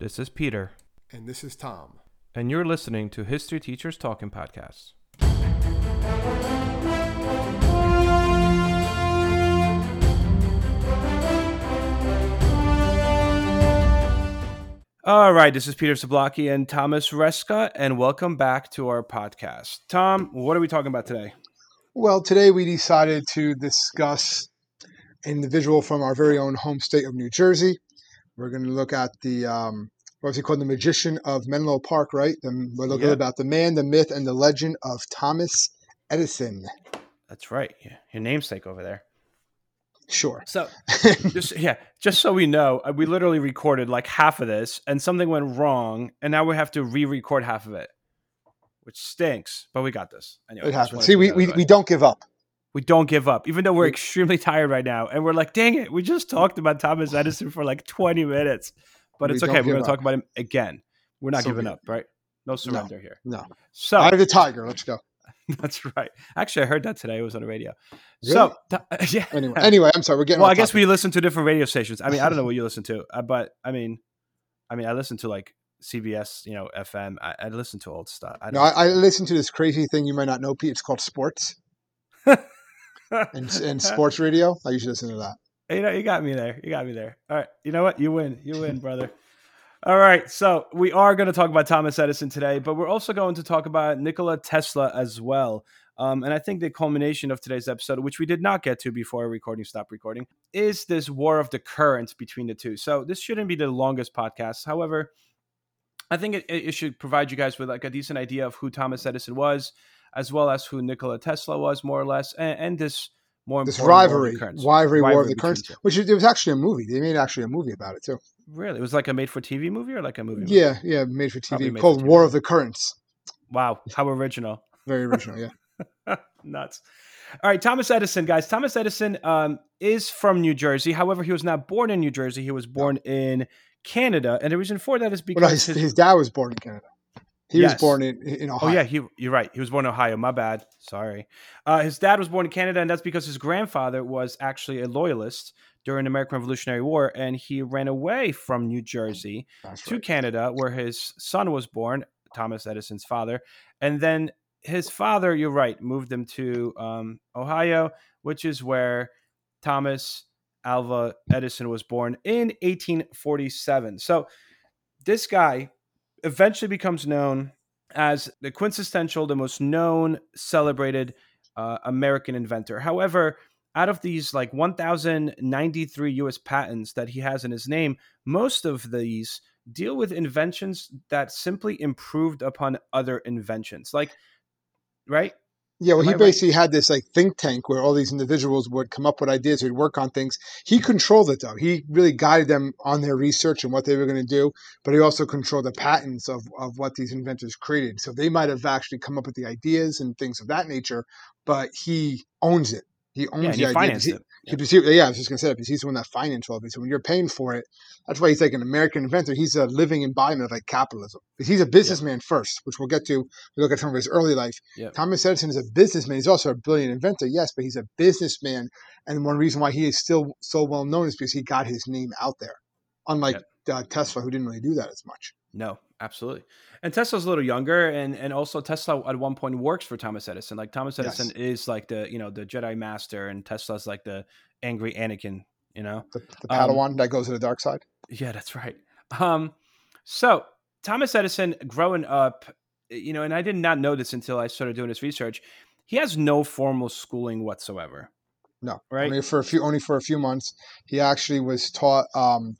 This is Peter, And this is Tom. and you're listening to History Teachers Talking Podcasts. All right, this is Peter Zablocki and Thomas Reska, and welcome back to our podcast. Tom, what are we talking about today? Well, today we decided to discuss an individual from our very own home state of New Jersey. We're going to look at the, um, what's he called? The Magician of Menlo Park, right? And we're looking Yeah. about the man, the myth, and the legend of Thomas Edison. That's right, yeah, your namesake over there. Sure. So, just yeah, just so we know, uh, we literally recorded like half of this, and something went wrong, and now we have to re-record half of it, which stinks. But we got this. Anyway, it happens. See, we, we, we don't give up. We don't give up, even though we're extremely tired right now, and we're like, dang it, we just talked about Thomas Edison for like twenty minutes, but We it's okay. We're going to talk about him again. We're not So giving good. up, right? No surrender here. No. So Eye of the tiger. Let's go. that's right. Actually, I heard that today. It was on the radio. So th- yeah. Anyway, anyway, I'm sorry. We're getting well, I guess topic. we listen to different radio stations. I mean, I don't know what you listen to, uh, but I mean, I mean, I listen to like CBS, you know, FM. I, I listen to old stuff. I No, I, I listen to this crazy thing you might not know, Pete. It's called sports and, and sports radio. I usually listen to that. you know, you got me there. You got me there. All right. You know what? You win. You win, brother. All right. So we are going to talk about Thomas Edison today, but we're also going to talk about Nikola Tesla as well. Um, and I think the culmination of today's episode, which we did not get to before recording, stop recording, is this war of the currents between the two. So this shouldn't be the longest podcast. However, I think it, it should provide you guys with like a decent idea of who Thomas Edison was, as well as who Nikola Tesla was, more or less, and, and this more This important war of the rivalry, rivalry, war of the currents, which it was actually a movie. They made actually a movie about it too. Really, it was like a made-for-TV movie or like a movie? movie? Yeah, yeah, made for TV made called for War of the Currents. Wow, how original! Very original. Yeah, Nuts. All right, Thomas Edison, guys. Thomas Edison um, is from New Jersey. However, he was not born in New Jersey. He was born in Canada, and the reason for that is well, because his, his, his dad was born in Canada. He was born in in Ohio. Oh yeah, he you're right. He was born in Ohio. My bad. Sorry. Uh, his dad was born in Canada, and that's because his grandfather was actually a loyalist during the American Revolutionary War, and he ran away from New Jersey That's to right. Canada, where his son was born, Thomas Edison's father, and then his father, you're right, moved him to um, Ohio, which is where Thomas Alva Edison was born in 1847. So this guy eventually becomes known as the quintessential, the most known, celebrated uh, American inventor. However, out of these like 1,093 US patents that he has in his name, most of these deal with inventions that simply improved upon other inventions. Like, right? Yeah, well, Am he I right? basically had this like think tank where all these individuals would come up with ideas, would work on things. He controlled it though. He really guided them on their research and what they were going to do, but he also controlled the patents of, of what these inventors created. So they might have actually come up with the ideas and things of that nature, but he owns it. He owns Yeah, the he idea. financed He- it. he- because he- yeah, I was just gonna say that because he's the one that financed all of it. So when you're paying for it, that's why he's like an American inventor. He's a living embodiment of like capitalism. Because he's a businessman first, which we'll get to. We look at some of his early life. Yep. Thomas Edison is a businessman. He's also a brilliant inventor, yes, but he's a businessman. And one reason why he is still so well known is because he got his name out there, unlike uh, Tesla, who didn't really do that as much. No, absolutely. And Tesla's a little younger, and and also Tesla at one point works for Thomas Edison. Like Thomas Yes. Edison is like the you know the Jedi Master, and Tesla's like the angry Anakin. You know. The, the Um, Padawan that goes to the dark side. Yeah, that's right. Um, so Thomas Edison, growing up, you know, and I did not know this until I started doing this research. He has no formal schooling whatsoever. No, Right. Only for a few, only for a few months. He actually was taught um,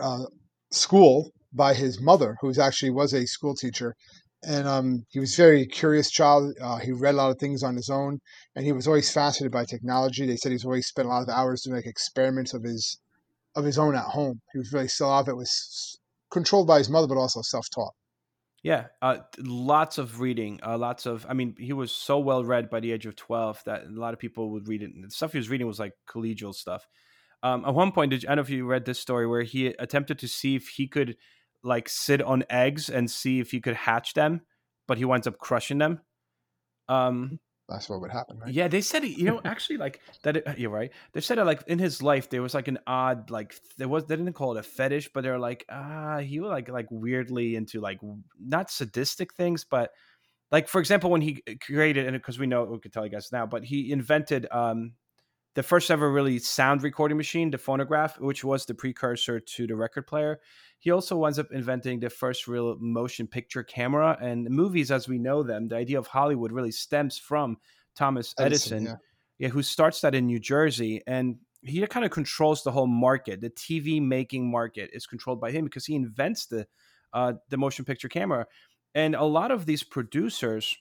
uh, school by his mother, who actually was a school teacher, and um, he was very curious child. Uh, he read a lot of things on his own, and he was always fascinated by technology. They said he's always spent a lot of hours doing like experiments of his of his own at home. He was really still of it was controlled by his mother, but also self taught. Yeah, uh, lots of reading. Uh, lots of. I mean, he was so well read by the age of twelve that a lot of people would read it. The stuff he was reading was like collegial stuff. Um, at one point, did you, I don't know if you read this story where he attempted to see if he could like sit on eggs and see if he could hatch them, but he winds up crushing them. Um, that's what would happen, right? Yeah, they said you know actually like that. It, you're right. They said it like in his life there was like an odd like there was they didn't call it a fetish, but they're like ah he was like like weirdly into like not sadistic things, but like for example when he created and because we know we can tell you guys now, but he invented um the first ever really sound recording machine, the phonograph, which was the precursor to the record player. He also winds up inventing the first real motion picture camera. And movies, as we know them, the idea of Hollywood really stems from Thomas Edison, Edison yeah. yeah, who starts that in New Jersey. And he kind of controls the whole market. The TV making market is controlled by him because he invents the uh, the motion picture camera. And a lot of these producers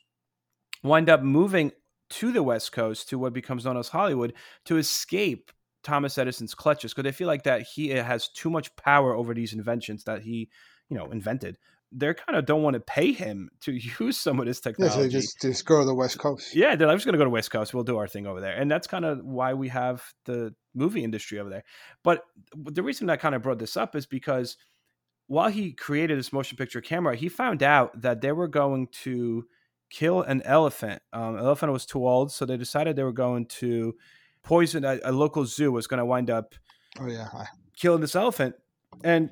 wind up moving to the West Coast to what becomes known as Hollywood to escape Thomas Edison's clutches because they feel like that he has too much power over these inventions that he, you know, invented. They kind of don't want to pay him to use some of this technology. Yeah, so just just go to the West Coast. Yeah, they're like, just going to go to the West Coast. We'll do our thing over there, and that's kind of why we have the movie industry over there. But the reason I kind of brought this up is because while he created this motion picture camera, he found out that they were going to kill an elephant. Um, elephant was too old, so they decided they were going to poison a, a local zoo was going to wind up. Oh yeah, killing this elephant, and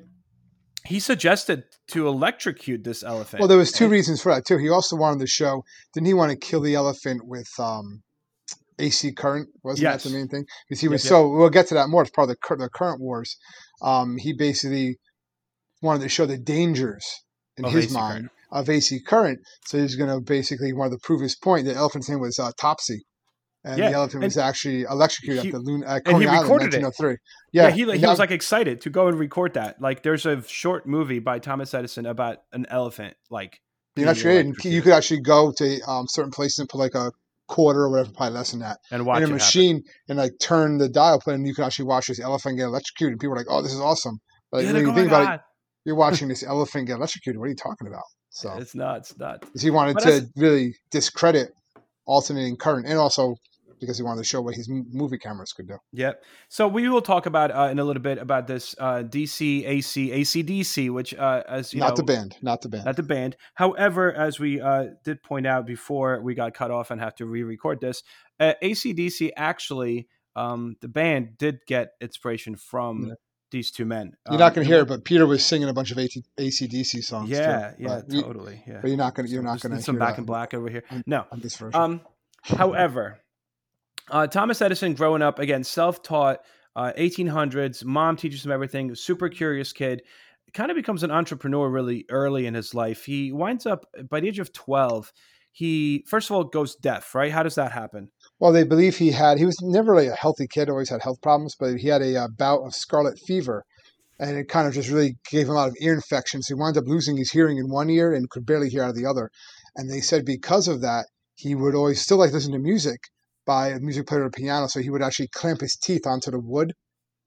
he suggested to electrocute this elephant. Well, there was two and, reasons for that too. He also wanted to show. Didn't he want to kill the elephant with um, AC current? Wasn't yes. that the main thing? Because he was so. We'll get to that more. It's part of the, the current wars. Um, he basically wanted to show the dangers in his AC mind current of AC current. So he's going to basically want to prove his point. The elephant's name was uh, Topsy. And yeah, the elephant and was actually electrocuted he, at the Loon at Coney Island in 1903. Yeah, yeah he, he was like excited to go and record that. Like, there's a short movie by Thomas Edison about an elephant, like being electrocuted. You could actually go to um, certain places and put like a quarter or whatever, probably less than that, and watch in a machine happen. and like turn the dial, and you can actually watch this elephant get electrocuted. And people are like, "Oh, this is awesome!" But like, yeah, when you think about it, you're watching this elephant get electrocuted. What are you talking about? So it's not. It's not. Because he wanted but to really discredit alternating current, and also because he wanted to show what his movie cameras could do. Yep. So we will talk about uh, in a little bit about this uh, DC AC ACDC, which uh, as you not know, the band, not the band, not the band. However, as we uh, did point out before we got cut off and have to re-record this, uh, ACDC actually um, the band did get inspiration from yeah these two men. You're um, not going to hear it, but Peter was singing a bunch of ACDC songs. Yeah, too, yeah, you, totally. Yeah, but you're not going to. You're not going to. Some back in black over here. No, on this version. Um, however, uh, Thomas Edison, growing up again, self-taught, uh, 1800s. Mom teaches him everything. Super curious kid. Kind of becomes an entrepreneur really early in his life. He winds up by the age of 12 he first of all goes deaf, right? How does that happen? Well, they believe he had he was never really a healthy kid, always had health problems, but he had a, a uh, bout of scarlet fever, and it kind of just really gave him a lot of ear infections. He wound up losing his hearing in one ear and could barely hear out of the other. And they said because of that, he would always still like listen to music by a music player or piano, so he would actually clamp his teeth onto the wood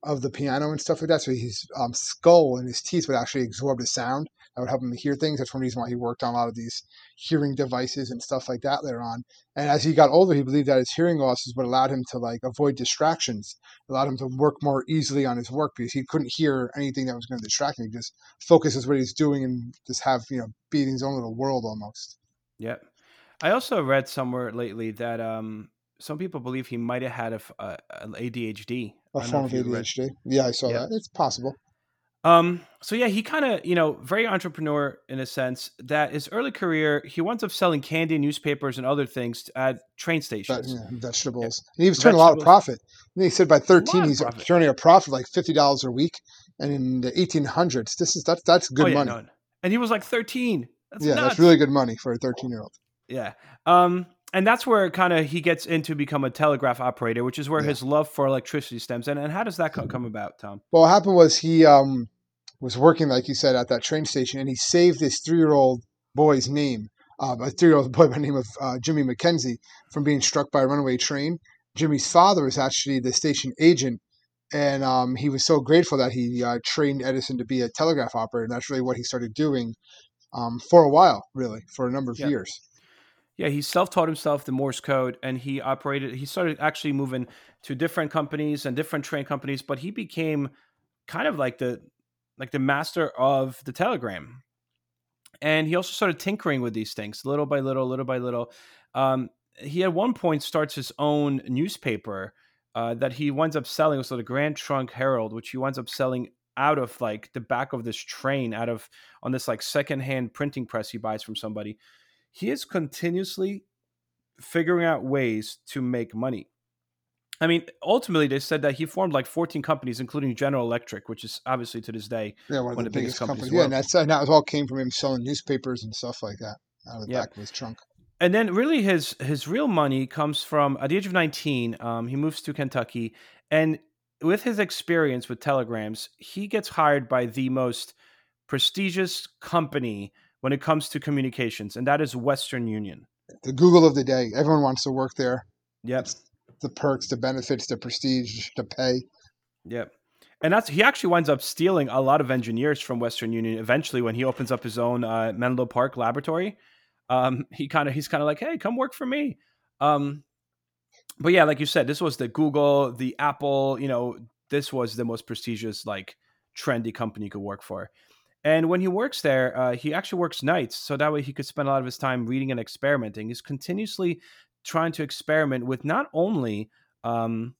of the piano and stuff like that. So his um, skull and his teeth would actually absorb the sound that would help him to hear things. That's one reason why he worked on a lot of these hearing devices and stuff like that later on. And as he got older, he believed that his hearing loss is what allowed him to like avoid distractions, allowed him to work more easily on his work because he couldn't hear anything that was going to distract him. He just focuses what he's doing and just have you know be in his own little world almost. Yeah, I also read somewhere lately that um some people believe he might have had a, a, an ADHD. A form of ADHD. Yeah, I saw yeah. that. It's possible. Um, so yeah, he kind of, you know, very entrepreneur in a sense that his early career, he winds up selling candy, newspapers, and other things at train stations. yeah, vegetables. Yeah. And he was turning a lot of profit. And he said by 13, he's profit. turning a profit like $50 a week. And in the 1800s, this is, that's, that's good oh, yeah, money. No. And he was like 13. That's yeah, nuts. that's really good money for a 13 year old. Yeah. Um, and that's where kind of he gets into become a telegraph operator, which is where yeah. his love for electricity stems. And, and how does that come about, Tom? Well, what happened was he um, was working, like you said, at that train station, and he saved this three-year-old boy's name, uh, a three-year-old boy by the name of uh, Jimmy McKenzie, from being struck by a runaway train. Jimmy's father was actually the station agent, and um, he was so grateful that he uh, trained Edison to be a telegraph operator. And that's really what he started doing um, for a while, really, for a number of yeah. years. Yeah, he self-taught himself the Morse code, and he operated. He started actually moving to different companies and different train companies, but he became kind of like the like the master of the telegram. And he also started tinkering with these things little by little, little by little. Um, he at one point starts his own newspaper uh, that he winds up selling. So the Grand Trunk Herald, which he winds up selling out of like the back of this train, out of on this like secondhand printing press he buys from somebody. He is continuously figuring out ways to make money. I mean, ultimately, they said that he formed like 14 companies, including General Electric, which is obviously to this day Yeah, one of one the, of the biggest biggest companies companies. Yeah, and that's and that all came from him selling newspapers and stuff like that out of the Yeah. back of his trunk. and then really his his real money comes from at the age of 19 um, he moves to kentucky and with his experience with telegrams he gets hired by the most prestigious company when it comes to communications and that is western union The Google of the day. Everyone wants to work there. yep The perks, the benefits, the prestige, the pay. yep and that's he actually winds up stealing a lot of engineers from western union eventually when he opens up his own uh, menlo park laboratory um, he kind of he's kind of like hey come work for me um, but yeah, like you said, this was the Google, the Apple, you know, this was the most prestigious, like trendy company you could work for. And when he works there, uh, he actually works nights. So that way he could spend a lot of his time reading and experimenting. He's continuously trying to experiment with not only um,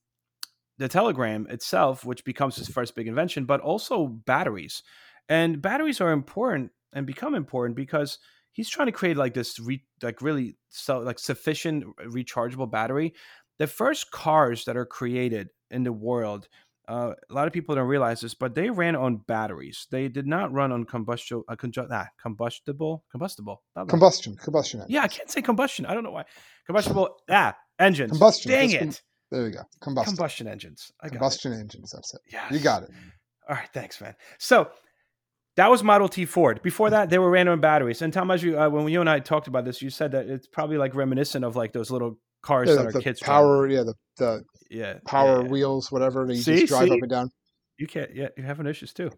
the telegram itself, which becomes his first big invention, but also batteries. And batteries are important and become important because he's trying to create like this re- like really so like sufficient rechargeable battery the first cars that are created in the world uh, a lot of people don't realize this but they ran on batteries they did not run on combustion uh, conju- ah, combustible combustible blah, blah. Combustion. Combustion. yeah i can't say combustion i don't know why combustible ah engines Combustion. dang That's it There we go. Combustion. combustion engines I got it. Combustion engines. That's it. Yes. You got it. All right, thanks, man. So that was Model T Ford. Before that, they were ran on batteries. And Tom, as you uh, when you and I talked about this, you said that it's probably like reminiscent of like those little cars Yeah, that the, our the kids drive. power. Yeah, the, the yeah, power yeah, yeah. wheels, whatever. That you See, just drive see? up and down. You can't. Yeah, you're having issues too.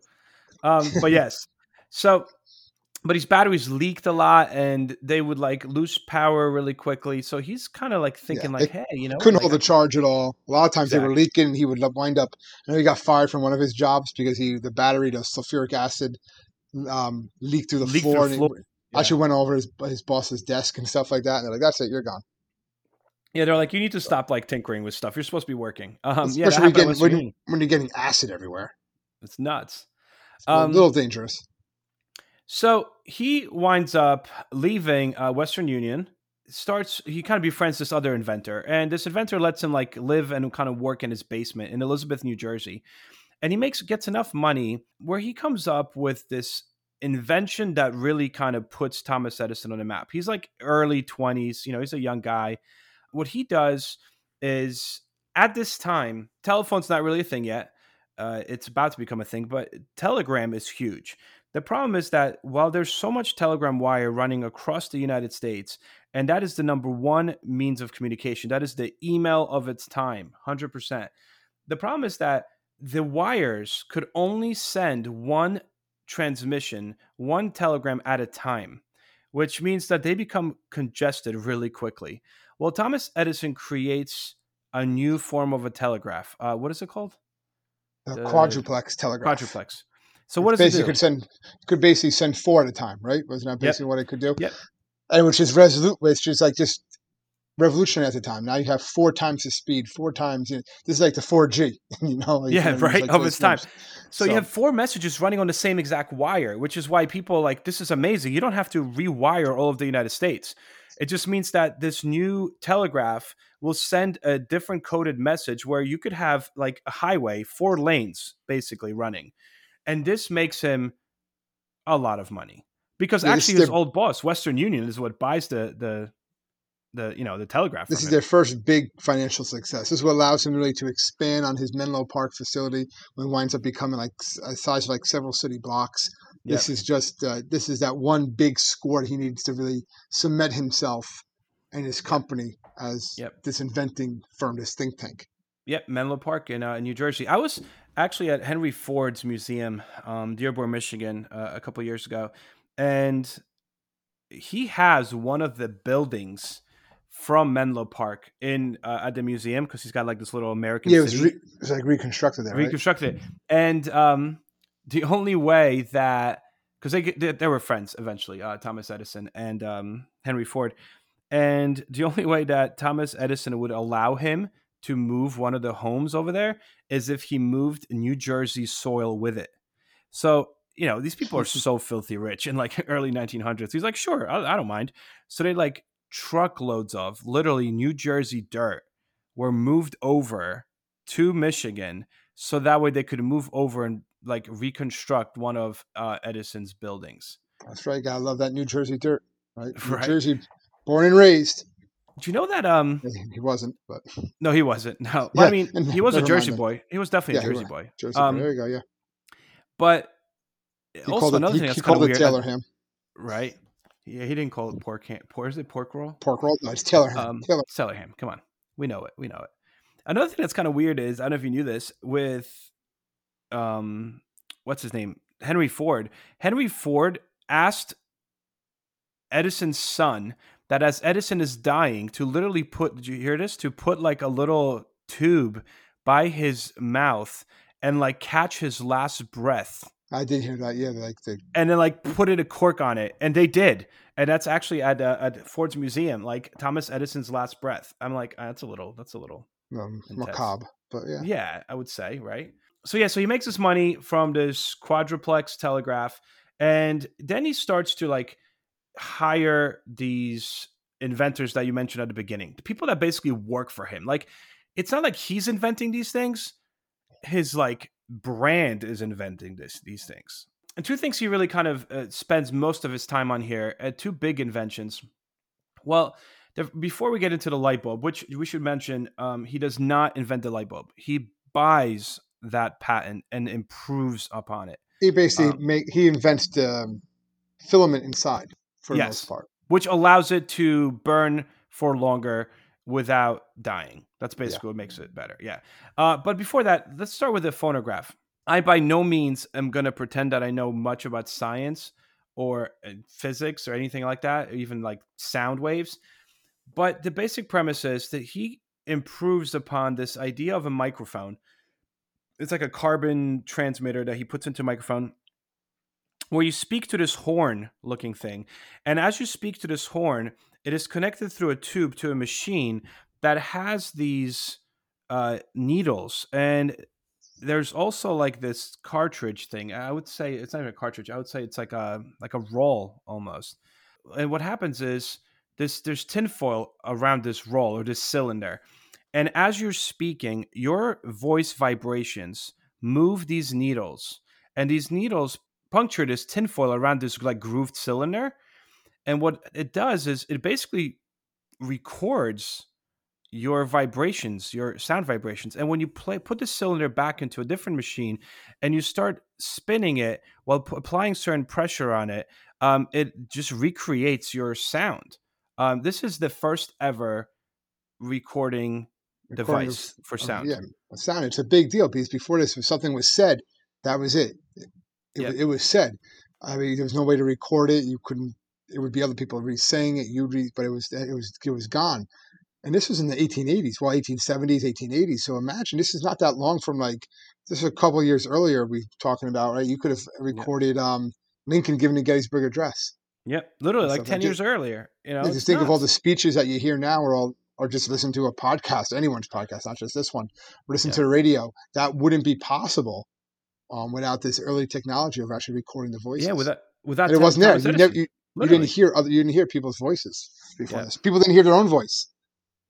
Um, but yes, so but his batteries leaked a lot, and they would like lose power really quickly. So he's kind of like thinking, like, hey, you know, Couldn't like, hold the charge at all. A lot of times they were Exactly. leaking. He would wind up. I know he got fired from one of his jobs because he the battery, the sulfuric acid, um, leaked through the Leaked floor. through and he floor. Yeah. Actually, went over his his boss's desk and stuff like that. And they're like, "That's it, you're gone." Yeah, they're like, you need to stop like tinkering with stuff. You're supposed to be working. Um, yeah, Especially when, you're getting, when, when you're getting acid everywhere. It's nuts. It's a Um, little dangerous. So he winds up leaving uh, Western Union. Starts he kind of befriends this other inventor, and this inventor lets him like live and kind of work in his basement in Elizabeth, New Jersey. And he makes gets enough money where he comes up with this invention that really kind of puts Thomas Edison on the map. He's like early twenties, you know, he's a young guy. What he does is at this time, telephone's not really a thing yet. Uh, it's about to become a thing, but Telegram is huge. The problem is that while there's so much Telegram wire running across the United States, and that is the number one means of communication, that is the email of its time, 100%. The problem is that the wires could only send one transmission, one telegram at a time, which means that they become congested really quickly. Well, Thomas Edison creates a new form of a telegraph. Uh, what is it called? A the- quadruplex telegraph. Quadruplex. So what does basically it do? could send could basically send four at a time, right? Wasn't that basically what it could do? Yep. And which is resolute, which is like just revolutionary at the time. Now you have four times the speed, four times. You know, this is like the four G. You know, like, Yeah, right, like of its time. numbers. So, you have four messages running on the same exact wire, which is why people are like this is amazing. You don't have to rewire all of the United States. It just means that this new telegraph will send a different coded message where you could have like a highway, four lanes basically running. And this makes him a lot of money. Because Yeah, actually his old boss, Western Union, is what buys the the the you know the telegraph. This is him. their first big financial success. This is what allows him really to expand on his Menlo Park facility when it winds up becoming like a size of like several city blocks. This is just uh, this is that one big score he needs to really cement himself and his company as Yep. this inventing firm, this think tank. Yep, Menlo Park in uh, in New Jersey. I was actually at Henry Ford's museum, um, Dearborn, Michigan, uh, a couple years ago, and he has one of the buildings from Menlo Park in uh, at the museum because he's got like this little American Yeah, it was, re- it was like reconstructed there, reconstructed it. And um, the only way that because they, they they were friends eventually, uh, Thomas Edison and um, Henry Ford, And the only way that Thomas Edison would allow him to move one of the homes over there is if he moved New Jersey soil with it. So, you know, these people are so filthy rich in like early 1900s. He's like, sure, I, I don't mind. So they like truckloads of literally New Jersey dirt were moved over to Michigan so that way they could move over and like reconstruct one of uh, Edison's buildings. That's right. Gotta love that New Jersey dirt, right? New Right. Jersey, born and raised. Do you know that? Um, He wasn't, but no, he wasn't. No, Yeah, I mean, he was a never Jersey boy. He was definitely Yeah, a Jersey boy. Jersey. Um, there you go. Yeah. But He also called it, another thing he that's of called it weird, Taylor ham. right? Yeah, he didn't call it pork ham. Pork is it pork roll? Pork roll. No, it's Taylor ham. Um, Taylor. Cellar ham. Come on, we know it. We know it. Another thing that's kind of weird is I don't know if you knew this with, um, what's his name, Henry Ford. Henry Ford asked Edison's son that as Edison is dying to literally put. Did you hear this? To put like a little tube by his mouth and like catch his last breath I did hear that. Yeah, like the and then like put it a cork on it, and they did, and that's actually at uh, at Ford's museum, like Thomas Edison's last breath. I'm like, uh, that's a little, that's a little, um, macabre, but yeah. yeah, I would say, right? So yeah, so he makes his money from this quadruplex telegraph, and then he starts to like hire these inventors that you mentioned at the beginning, the people that basically work for him. Like, it's not like he's inventing these things; his like brand is inventing this these things. And two things he really kind of uh, spends most of his time on here, uh, two big inventions. Well, the, before we get into the light bulb, which we should mention, um, he does not invent the light bulb. He buys that patent and improves upon it, He basically Um, make he invents the um, filament inside for the most part. which allows it to burn for longer without dying. That's basically what makes it better. Yeah. Uh, but before that, let's start with the phonograph. I by no means am going to pretend that I know much about science or uh, physics or anything like that, or even like sound waves. But the basic premise is that he improves upon this idea of a microphone. It's like a carbon transmitter that he puts into a microphone where you speak to this horn looking thing. And as you speak to this horn, it is connected through a tube to a machine that has these uh, needles. And there's also like this cartridge thing. I would say it's not even a cartridge. I would say it's like a like a roll almost. And what happens is this there's tinfoil around this roll or this cylinder. And as you're speaking, your voice vibrations move these needles. And these needles puncture this tinfoil around this like grooved cylinder. And what it does is it basically records your vibrations, your sound vibrations. And when you play, put the cylinder back into a different machine, and you start spinning it while p- applying certain pressure on it, um, it just recreates your sound. Um, this is the first ever recording Recording of- device for of- sound. yeah, sound. It's a big deal because before this, if something was said, that was it. It, it, it was said. I mean, there was no way to record it. You couldn't. It would be other people re saying it. You'd read, but it was it was it was gone. And this was in the 1880s, well, 1870s, 1880s. So imagine this is not that long from like this is a couple of years earlier. We talking about right? You could have recorded um, Lincoln giving the Gettysburg Address. Yep, literally like like ten this. years earlier. You know, just think of all the speeches that you hear now, or all, or just listen to a podcast, anyone's podcast, not just this one. Listen Yeah. to the radio. That wouldn't be possible um, without this early technology of actually recording the voices. yeah, without without it wasn't there. You, never, you, you didn't hear other. You didn't hear people's voices before Yeah. this. People didn't hear their own voice.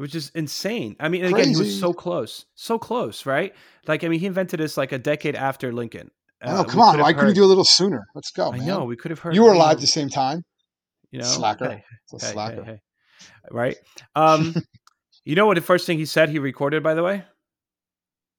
Which is insane. I mean, again, he was so close, so close, right? Like, I mean, he invented this like a decade after Lincoln. oh, Uh, come on. Why couldn't you do a little sooner? Let's go, I man. know we could have heard. You were alive at the same time. you know, Slacker. Hey, It's a hey, slacker. hey, right? Um, you know what? The first thing he said he recorded, by the way,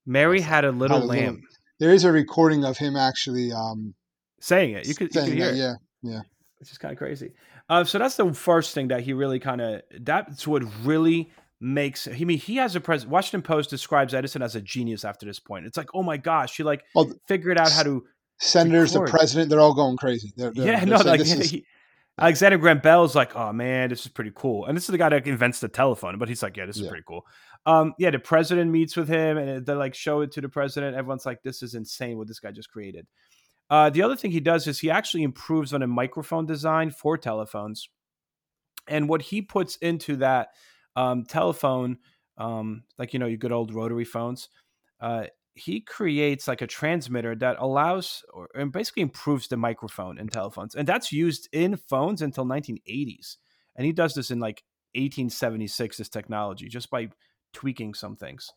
Mary had a little Had a little- lamb There is a recording of him actually um, saying it. You could, you could hear that. it. Yeah. which is kind of crazy. Um, so that's the first thing that he really kind of that's what really makes. I mean, he has a pres. Washington Post describes Edison as a genius after this point. It's like, oh my gosh, he like Well, figured out how to. Senators, the president, they're all going crazy. They're, they're, yeah, they're no, like this is- he, Alexander Graham Bell's like, oh man, this is pretty cool. And this is the guy that invents the telephone, but he's like, yeah, this is Yeah. pretty cool. Um, yeah, the president meets with him and they like show it to the president. Everyone's like, this is insane what this guy just created. Uh, the other thing he does is he actually improves on a microphone design for telephones. And what he puts into that um, telephone, um, like, you know, your good old rotary phones, uh, he creates like a transmitter that allows or and basically improves the microphone in telephones. And that's used in phones until 1980s. And he does this in like 1876, this technology, just by tweaking some things.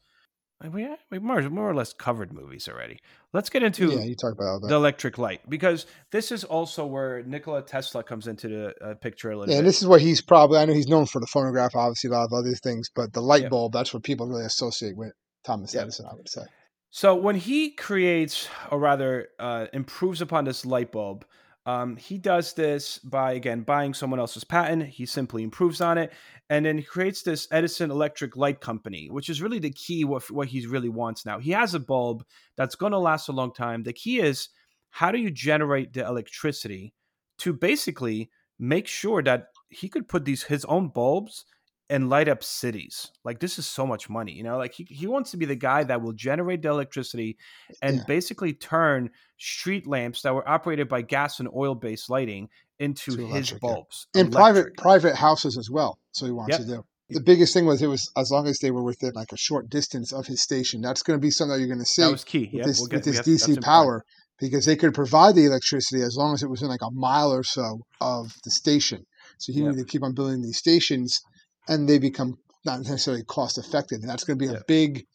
We, we more, more or less covered movies already. Let's get into yeah, you talk about the electric light because this is also where Nikola Tesla comes into the uh, picture a little Yeah, and bit. this is what he's probably. I know he's known for the phonograph, obviously a lot of other things, but the light bulb that's what people really associate with Thomas. Edison. I would say. So when he creates, or rather, uh, improves upon this light bulb, um, he does this by again buying someone else's patent. He simply improves on it, and then he creates this Edison Electric Light Company, which is really the key what what he really wants now. He has a bulb that's going to last a long time. The key is how do you generate the electricity to basically make sure that he could put these his own bulbs and light up cities. Like this is so much money, you know. Like he he wants to be the guy that will generate the electricity and Yeah. basically turn street lamps that were operated by gas and oil based lighting into To his electric, yeah. bulbs. in private private houses as well. So he wants Yep. to do. The biggest thing was it was as long as they were within like a short distance of his station. That's going to be something that you're going to see That was key. with Yep, this we'll get- with this have- DC important. power because they could provide the electricity as long as it was in like a mile or so of the station. So he Yep. needed to keep on building these stations, and they become not necessarily cost effective. And that's going to be a Yep. big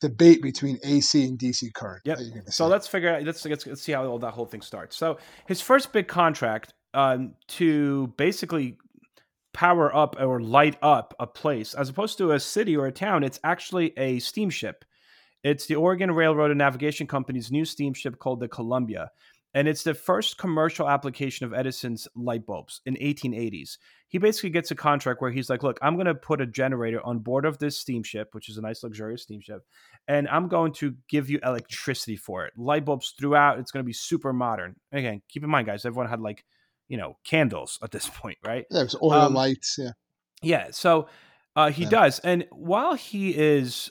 debate between AC and DC current. Yep. that you're gonna So let's figure out. Let's, let's let's see how all that whole thing starts. So his first big contract um, to basically power up or light up a place, as opposed to a city or a town, it's actually a steamship. It's the Oregon Railroad and Navigation Company's new steamship called the Columbia. And it's the first commercial application of Edison's light bulbs in 1880s. He basically gets a contract where he's like, "Look, I'm going to put a generator on board of this steamship, which is a nice luxurious steamship, and I'm going to give you electricity for it. Light bulbs throughout. It's going to be super modern. Again, keep in mind, guys, everyone had like, you know, candles at this point, right? yeah, it was oil um, lights. Yeah, Yeah. So uh, he Yeah. does, and while he is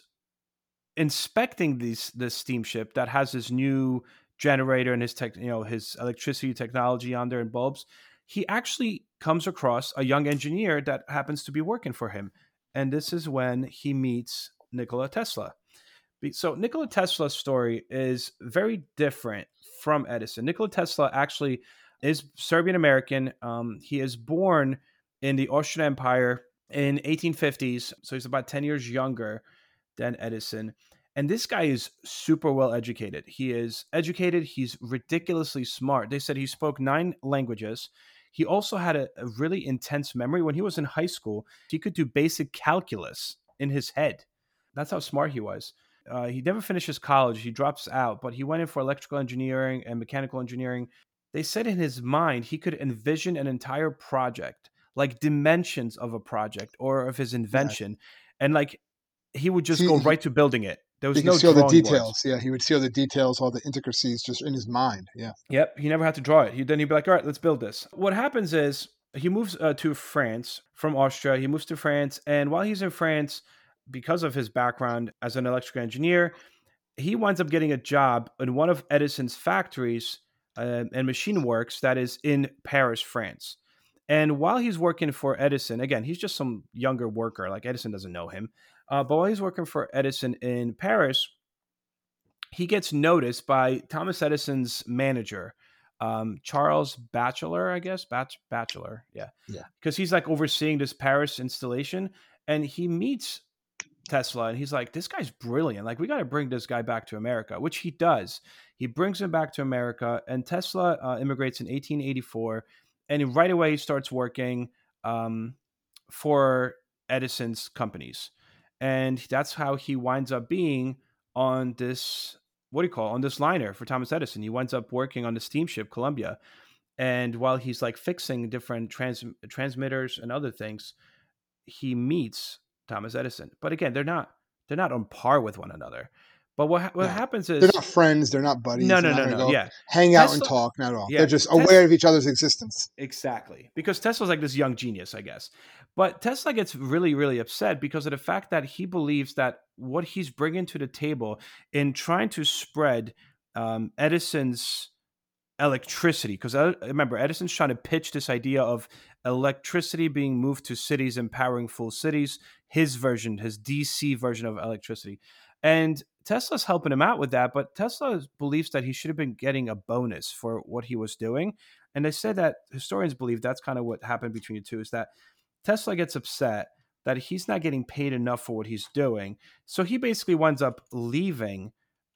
inspecting these this steamship that has this new generator and his tech, you know, his electricity technology on there and bulbs, he actually comes across a young engineer that happens to be working for him, and this is when he meets Nikola Tesla. So Nikola Tesla's story is very different from Edison. Nikola Tesla actually is Serbian American. Um, he is born in the Austrian Empire in 1850s, so he's about 10 years younger than Edison. And this guy is super well educated. He is educated. He's ridiculously smart. They said he spoke nine languages. He also had a, a really intense memory. When he was in high school, he could do basic calculus in his head. That's how smart he was. Uh, he never finishes college. He drops out, but he went in for electrical engineering and mechanical engineering. They said in his mind he could envision an entire project, like dimensions of a project or of his invention, and like he would just See, go right to building it. There was he no could see all the details. Yeah, he would see all the details, all the intricacies, just in his mind. Yeah, Yep, he never had to draw it. He then he'd be like, "All right, let's build this." What happens is he moves uh, to France from Austria. He moves to France, and while he's in France, because of his background as an electrical engineer, he winds up getting a job in one of Edison's factories uh, and machine works that is in Paris, France. And while he's working for Edison, again, he's just some younger worker. Like Edison doesn't know him. Uh, but while he's working for Edison in Paris, he gets noticed by Thomas Edison's manager, um, Charles Batchelor, I guess. Batch Batchelor, yeah, Yeah. Because he's like overseeing this Paris installation, and he meets Tesla and he's like, this guy's brilliant. Like, we got to bring this guy back to America, which he does. He brings him back to America, and Tesla uh, immigrates in 1884. And right away, he starts working um, for Edison's companies. And that's how he winds up being on this, what do you call it, on this liner for Thomas Edison. He winds up working on the steamship Columbia. And while he's like fixing different trans- transmitters and other things, he meets Thomas Edison. But again, they're not they're not on par with one another. But what what happens is they're not friends. They're not buddies. No, no, no, no. Yeah, hang out and talk. Not at all. Yeah, they're just Tesla, aware of each other's existence. Exactly, because Tesla's like this young genius, I guess. But Tesla gets really, really upset because of the fact that he believes that what he's bringing to the table in trying to spread um, Edison's electricity because uh, remember edison's trying to pitch this idea of electricity being moved to cities empowering full cities his version his dc version of electricity and tesla's helping him out with that but tesla believes that he should have been getting a bonus for what he was doing and they said that historians believe that's kind of what happened between the two is that tesla gets upset that he's not getting paid enough for what he's doing so he basically winds up leaving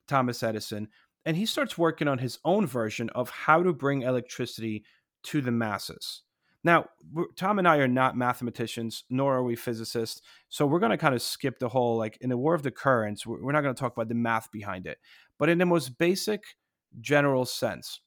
thomas edison and he starts working on his own version of how to bring electricity to the masses. Now, Tom and I are not mathematicians, nor are we physicists. So we're going to kind of skip the whole, like in the War of the Currents, we're not going to talk about the math behind it. But in the most basic, general sense,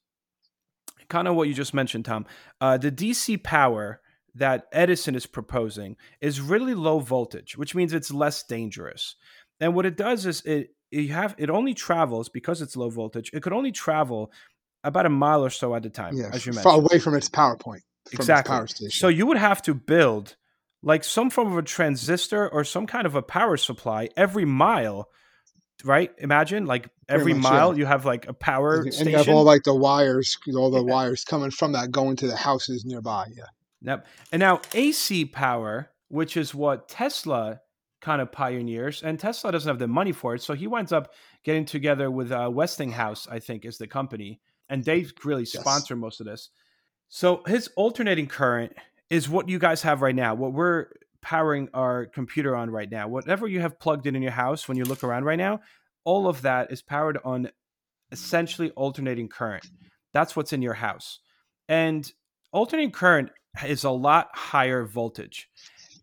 kind of what you just mentioned, Tom, uh, the DC power that Edison is proposing is really low voltage, which means it's less dangerous. And what it does is it you have it only travels because it's low voltage. It could only travel about a mile or so at a time, yeah, as you mentioned, far away from its power point. Exactly. Power station. So you would have to build like some form of a transistor or some kind of a power supply every mile right? Imagine like every much, mile yeah. you have like a power and station. you have all like the wires, all the yeah. wires coming from that going to the houses nearby. Yeah. Yep. And now AC power, which is what Tesla kind of pioneers, and Tesla doesn't have the money for it, so he winds up getting together with uh, Westinghouse, I think, is the company, and they really sponsor yes. most of this. So his alternating current is what you guys have right now. What we're powering our computer on right now. Whatever you have plugged in in your house when you look around right now, all of that is powered on essentially alternating current. That's what's in your house. And alternating current is a lot higher voltage.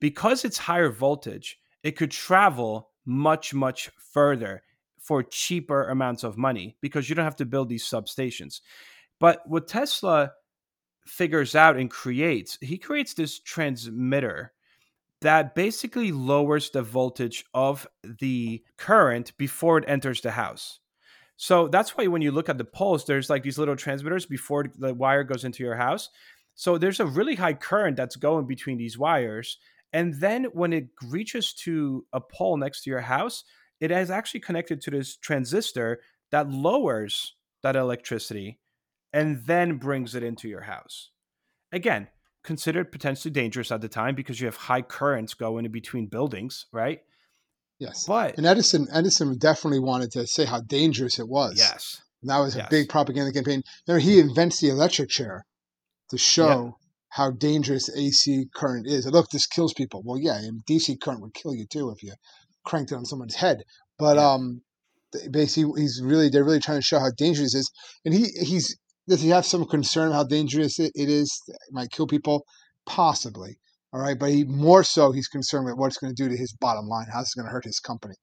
Because it's higher voltage, it could travel much, much further for cheaper amounts of money because you don't have to build these substations. But what Tesla figures out and creates, he creates this transmitter that basically lowers the voltage of the current before it enters the house. So that's why when you look at the poles, there's like these little transmitters before the wire goes into your house. So there's a really high current that's going between these wires and then when it reaches to a pole next to your house, it is actually connected to this transistor that lowers that electricity and then brings it into your house. Again, considered potentially dangerous at the time because you have high currents going in between buildings, right? Yes. But and Edison Edison definitely wanted to say how dangerous it was. Yes. And that was a yes. big propaganda campaign. Remember, he invents the electric chair to show how dangerous AC current is. Look, this kills people. Well, yeah, DC current would kill you too if you cranked it on someone's head. But yeah. um, basically, he's really they're really trying to show how dangerous it is. And he he's does he have some concern how dangerous it, it is? It might kill people, possibly. All right, but he more so he's concerned with what it's going to do to his bottom line. How it's going to hurt his company.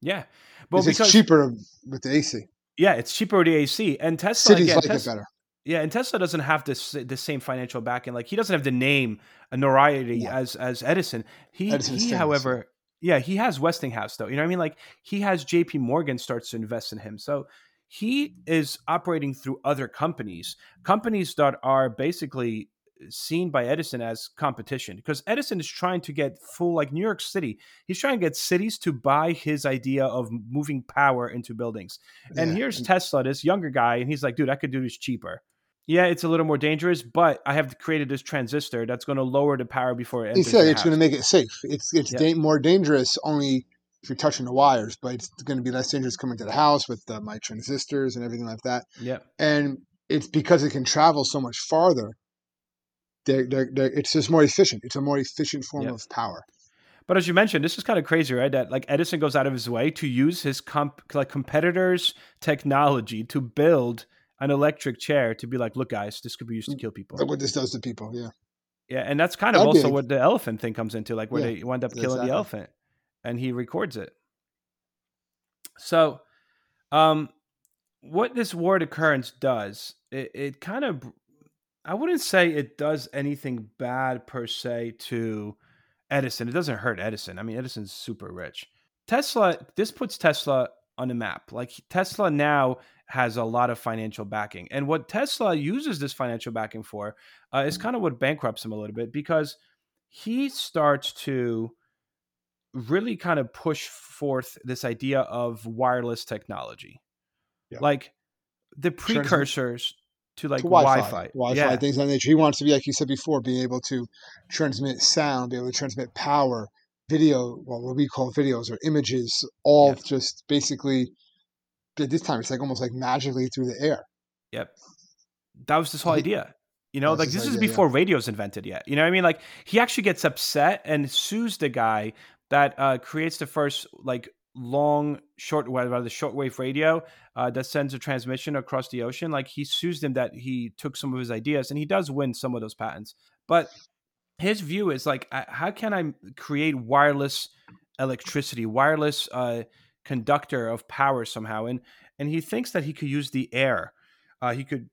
Yeah, but because it's cheaper with the AC. Yeah, it's cheaper with the AC, and Tesla cities again, like Tesla, it better. Yeah, and Tesla doesn't have this the same financial backing. Like he doesn't have the name, a notoriety yeah. as as Edison. He Edison's he, famous, however, yeah. yeah, he has Westinghouse though. You know what I mean? Like he has J.P. Morgan starts to invest in him. So he is operating through other companies, companies that are basically uh, seen by Edison as competition because Edison is trying to get full like New York City. He's trying to get cities to buy his idea of moving power into buildings. And yeah. here's Tesla, this younger guy, and he's like, dude, I could do this cheaper yeah, it's a little more dangerous, but I have created this transistor that's going to lower the power before it enters. Yeah, it's going to make it safe. It's it's yeah. da- more dangerous only if you're touching the wires, but it's going to be less dangerous coming to the house with uh, my transistors and everything like that. Yeah, and it's because it can travel so much farther. They're, they're, they're, it's just more efficient. It's a more efficient form of power. But as you mentioned, this is kind of crazy, right? That like Edison goes out of his way to use his comp- like competitors' technology to build an electric chair to be like, look, guys, this could be used to kill people. Look what this does to people. Yeah. Yeah, and that's kind of That'd also what the elephant thing comes into, like where Yeah, they wind up killing exactly. the elephant, and he records it. So, um, what this war of currents does, it, it kind of, I wouldn't say it does anything bad per se to Edison. It doesn't hurt Edison. I mean, Edison's super rich. Tesla, this puts Tesla on the map. Like Tesla now has a lot of financial backing. And what Tesla uses this financial backing for uh, is kind of what bankrupts him a little bit because he starts to really kind of push forth this idea of wireless technology. Yeah. Like the Transmit- precursors to like to Wi Wi-Fi, Wi-Fi, Yeah. things of that nature. He wants to be, like you said before, being able to transmit sound, be able to transmit power, video, well, what we call videos or images, all Yeah. just basically. At this time, it's like almost like magically through the air. Yep. That was this whole idea. You know, That's like his this is idea, yeah. before radio's invented yet. You know what I mean? Like he actually gets upset and sues the guy that uh, creates the first like long short rather the shortwave radio uh, that sends a transmission across the ocean. Like he sues them that he took some of his ideas and he does win some of those patents. But his view is like, how can I create wireless electricity, wireless uh, conductor of power somehow? And and he thinks that he could use the air. Uh, he could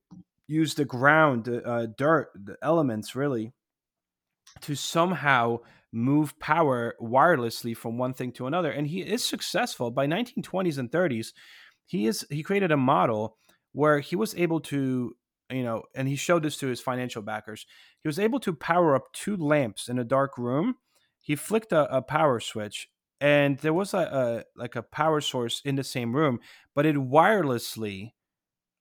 use the ground, the uh, dirt, the elements really to somehow move power wirelessly from one thing to another. And he is successful. By 1920s and 30s, he is he created a model where he was able to, you know, and he showed this to his financial backers. He was able to power up two lamps in a dark room. He flicked a, a power switch and there was a, a like a power source in the same room, but it wirelessly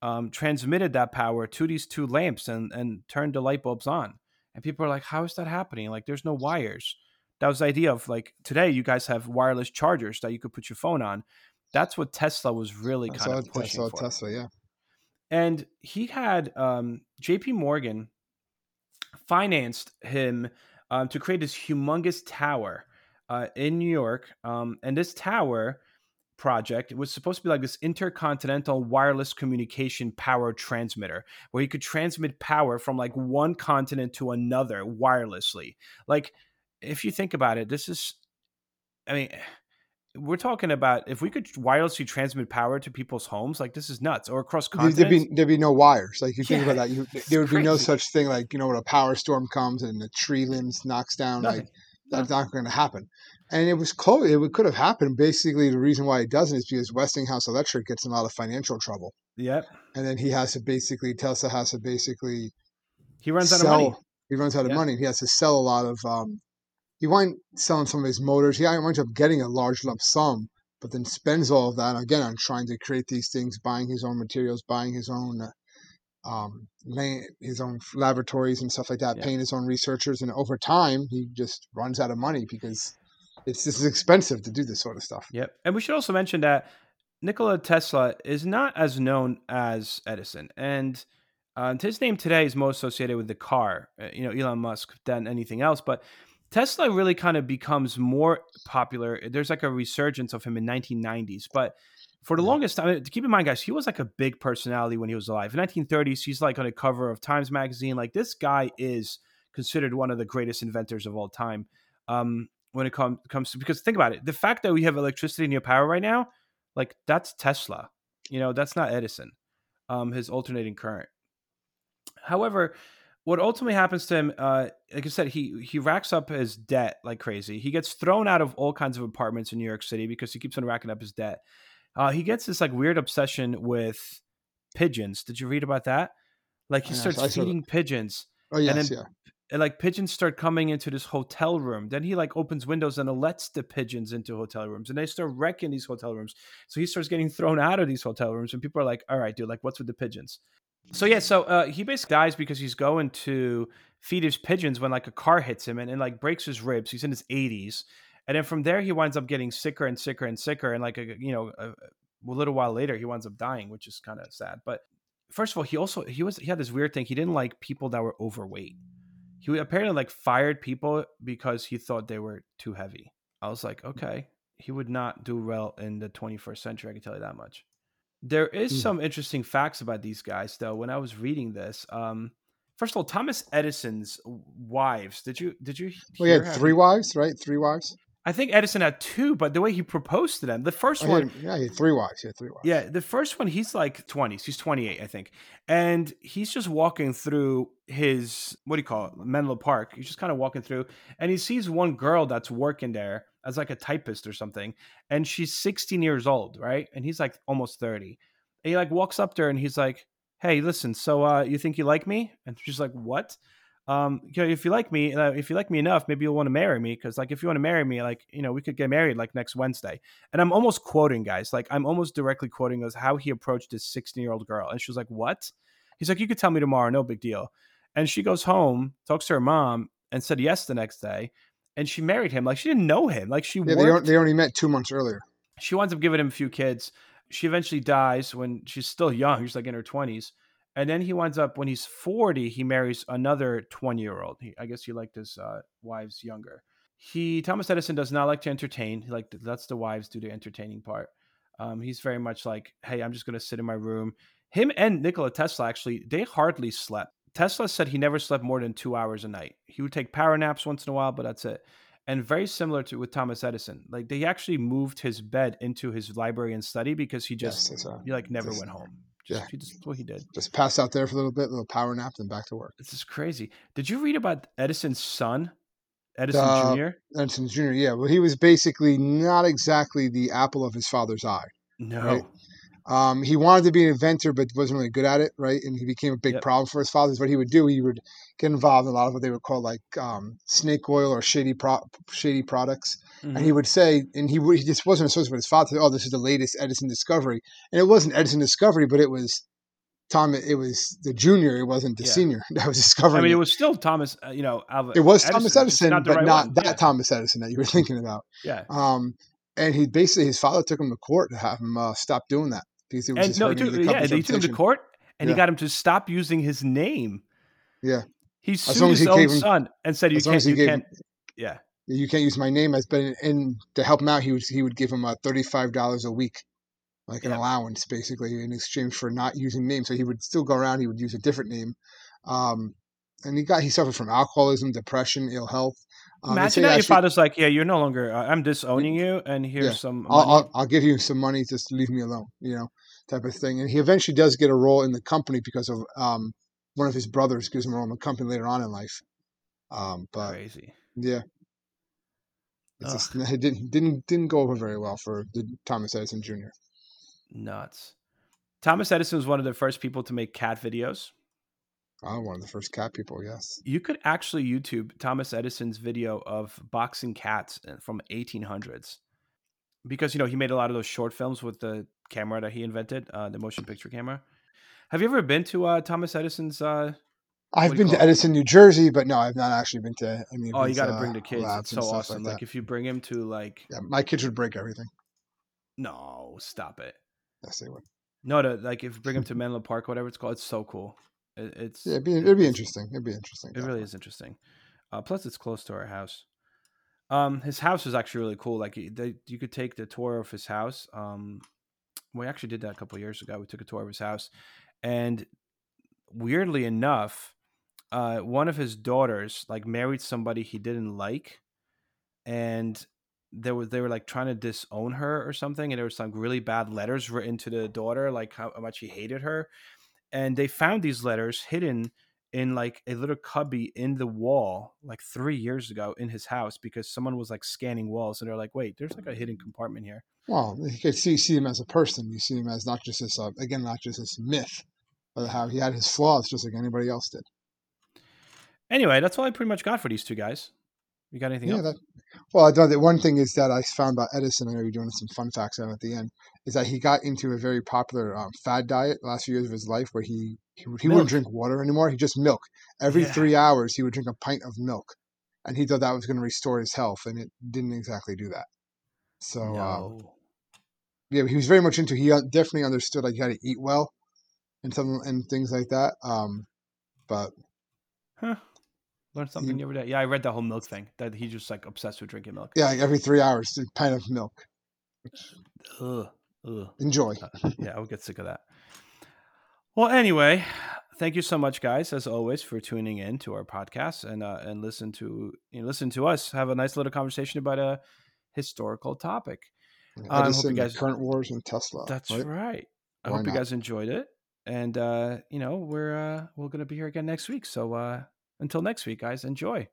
um, transmitted that power to these two lamps and and turned the light bulbs on. And people are like, "How is that happening? Like, there's no wires." That was the idea of like today you guys have wireless chargers that you could put your phone on. That's what Tesla was really I kind of I pushing saw for. Tesla, yeah. And he had um, J.P. Morgan financed him um, to create this humongous tower uh, in New York. Um, and this tower project was supposed to be like this intercontinental wireless communication power transmitter where you could transmit power from like one continent to another wirelessly. Like, if you think about it, this is, I mean, we're talking about if we could wirelessly transmit power to people's homes, like this is nuts, or across continents. There'd be there'd be no wires. Like you think Yeah, about that, you, there would be no such thing like you know when a power storm comes and the tree limbs knocks down. Nothing. Like that's not going to happen. And it was close. It could have happened. Basically, the reason why it doesn't is because Westinghouse Electric gets him out of financial trouble, Yep. and then he has to basically Tesla has to basically He runs out of money. He runs out of Yeah. money. He has to sell a lot of. Um, he winds selling some of his motors. He winds up getting a large lump sum, but then spends all of that again on trying to create these things, buying his own materials, buying his own, uh, um, land, his own laboratories and stuff like that, Yeah. paying his own researchers, and over time he just runs out of money because it's this is expensive to do this sort of stuff. Yep. And we should also mention that Nikola Tesla is not as known as Edison. And uh, his name today is more associated with the car, uh, you know, Elon Musk, than anything else. But Tesla really kind of becomes more popular. There's like a resurgence of him in 1990s. But for the Yeah. longest time, keep in mind, guys, he was like a big personality when he was alive. In 1930s, he's like on the cover of Times Magazine. Like this guy is considered one of the greatest inventors of all time. Um, when it com- comes to because think about it, the fact that we have electricity in your power right now, like that's Tesla. You know, that's not Edison. Um, his alternating current. However, what ultimately happens to him, uh, like I said, he he racks up his debt like crazy. He gets thrown out of all kinds of apartments in New York City because he keeps on racking up his debt. Uh, he gets this like weird obsession with pigeons. Did you read about that? Like he Yes, starts feeding pigeons, Oh yes, then- yeah. and like pigeons start coming into this hotel room. Then he like opens windows and lets the pigeons into hotel rooms, and they start wrecking these hotel rooms. So he starts getting thrown out of these hotel rooms, and people are like, "All right, dude, like what's with the pigeons?" So yeah, so uh, he basically dies because he's going to feed his pigeons when like a car hits him and, and like breaks his ribs. He's in his 80s, and then from there he winds up getting sicker and sicker and sicker, and like a you know a, a little while later he winds up dying, which is kind of sad. But first of all, he also he was he had this weird thing. He didn't like people that were overweight. He apparently like fired people because he thought they were too heavy. I was like, okay, he would not do well in the 21st century. I can tell you that much. There is Mm. some interesting facts about these guys, though. When I was reading this, um, first of all, Thomas Edison's wives. Did you did you? Well, he had three wives, right? Three wives. I think Edison had two, but the way he proposed to them, the first Oh, one, had- yeah, he had three wives. He had three wives. yeah, the first one, he's like 20s. He's 28, I think. And he's just walking through his, what do you call it? Menlo Park. He's just kind of walking through and he sees one girl that's working there as like a typist or something. And she's 16 years old, right? And he's like almost 30. And he like walks up to her and he's like, Hey, listen, so uh, you think you like me? And she's like, What? Um you know, if you like me uh, if you like me enough maybe you'll want to marry me because like if you want to marry me like you know we could get married like next wednesday and i'm almost quoting guys like i'm almost directly quoting as how he approached this 16 year old girl and she was like what he's like you could tell me tomorrow no big deal and she goes home talks to her mom and said yes the next day and she married him like she didn't know him like she Yeah, they, worked they only met two months earlier. she winds up giving him a few kids. She eventually dies when she's still young. She's like in her 20s. And then he winds up, when he's 40, he marries another 20 year old. I guess he liked his uh, wives younger. He, Thomas Edison does not like to entertain. He like lets the wives do the entertaining part. Um, he's very much like, hey, I'm just going to sit in my room. Him and Nikola Tesla actually, they hardly slept. Tesla said he never slept more than two hours a night. He would take power naps once in a while, but that's it and very similar to with Thomas Edison. Like they actually moved his bed into his library and study because he just yes, that's, he like never went home. Just, yeah. he just what he did. Just pass out there for a little bit, a little power nap, then back to work. This is crazy. Did you read about Edison's son, Edison Uh, Jr.? Edison Jr. Yeah, well, he was basically not exactly the apple of his father's eye. No. right. Um, he wanted to be an inventor, but wasn't really good at it, right? And he became a big Yep. problem for his fathers. What he would do, he would get involved in a lot of what they would call like um, snake oil or shady pro- shady products. Mhm. And he would say, and he he just wasn't associated with his father. Oh, this is the latest Edison discovery, and it wasn't Edison discovery, but it was Tom. It was the junior. It wasn't the Yeah. senior that was discovering. I mean, it it. was still Thomas. Uh, you know, Alva, It was Thomas Edison, not but right not one. that Yeah. Thomas Edison that you were thinking about. yeah. Um, and he basically his father took him to court to have him uh, stop doing that because it was And no, dude, the yeah, they took him to court, and he got him to stop using his name. Yeah. He sued his he own him- son and said, "You can't, he you can't." Yeah, You can't use my name as, but and to help him out, he would he would give him uh, thirty five dollars a week, like an Yeah. allowance, basically in exchange for not using names. So he would still go around. He would use a different name. Um, and he got he suffered from alcoholism, depression, ill health. Um, imagine that your actually- father's like, "Yeah, you're no longer. Uh, I'm disowning you, and here's Yeah. some I'll. I'll, I'll give you some money, just leave me alone, you know, type of thing. And he eventually does get a role in the company because of um, one of his brothers gives him a role in the company later on in life. Um, but Crazy. yeah, just, it didn't didn't didn't go over very well for the Thomas Edison Jr. Nuts. Thomas Edison was one of the first people to make cat videos. Oh, one of the first cat people, yes. You could actually YouTube Thomas Edison's video of boxing cats uh, from 1800s because you know he made a lot of those short films with the camera that he invented, uh, the motion picture camera. Have you ever been to uh, Thomas Edison's? Uh... I've been to it? Edison, New Jersey, but no, I've not actually been to I mean, Oh, you got to uh, bring the kids. It's so awesome. Like, Like, if you bring him to like, yeah, my kids would break everything. no, stop it. Yes, they would. No, to like if you bring him to Menlo Park, whatever it's called, it's so cool. It, it's Yeah, it'd be, it'd be interesting. It'd be interesting. It really is interesting. Uh, plus, it's close to our house. Um, his house is actually really cool. Like, they, you could take the tour of his house. Um, we actually did that a couple years ago. We took a tour of his house, and weirdly enough, uh, one of his daughters like married somebody he didn't like, and there was they were like trying to disown her or something, and there was some really bad letters written to the daughter, like how much he hated her, and they found these letters hidden in like a little cubby in the wall like three years ago in his house because someone was like scanning walls and they're like wait there's like a hidden compartment here Well, you could see see him as a person. You see him as not just this uh, again, not just this myth, but how he had his flaws just like anybody else did. Anyway that's all i pretty much got for these two guys you got anything Yeah, else that. Well, I thought that one thing is that I found about Edison. I know you're doing some fun facts on at the end. Is that he got into a very popular um, fad diet last few years of his life, where he he, he wouldn't drink water anymore. He just milk. Every Yeah. three hours, he would drink a pint of milk, and he thought that was going to restore his health, and it didn't exactly do that. So um, yeah, he was very much into. He uh, definitely understood like you had to eat well, and some and things like that. Um, but huh Learned something new every day. Yeah, I read the whole milk thing. That he's just like obsessed with drinking milk. Yeah, like every three hours, a pint of milk. Ugh, ugh. Enjoy. Uh, yeah, I would get sick of that. Well, anyway, thank you so much, guys, as always, for tuning in to our podcast and uh, and listen to you know, listen to us have a nice little conversation about a historical topic. Um, I hope Edison, you guys. current wars, and Tesla. That's right. right. I Why hope you guys enjoyed it, and uh, you know we're uh, we're gonna be here again next week. So uh, until next week, guys, enjoy.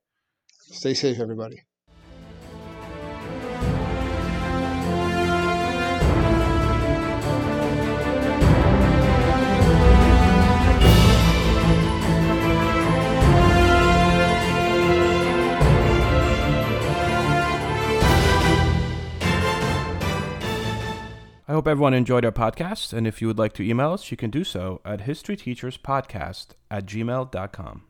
Stay safe, everybody. I hope everyone enjoyed our podcast, and if you would like to email us, you can do so at historyteacherspodcast at gmail.com.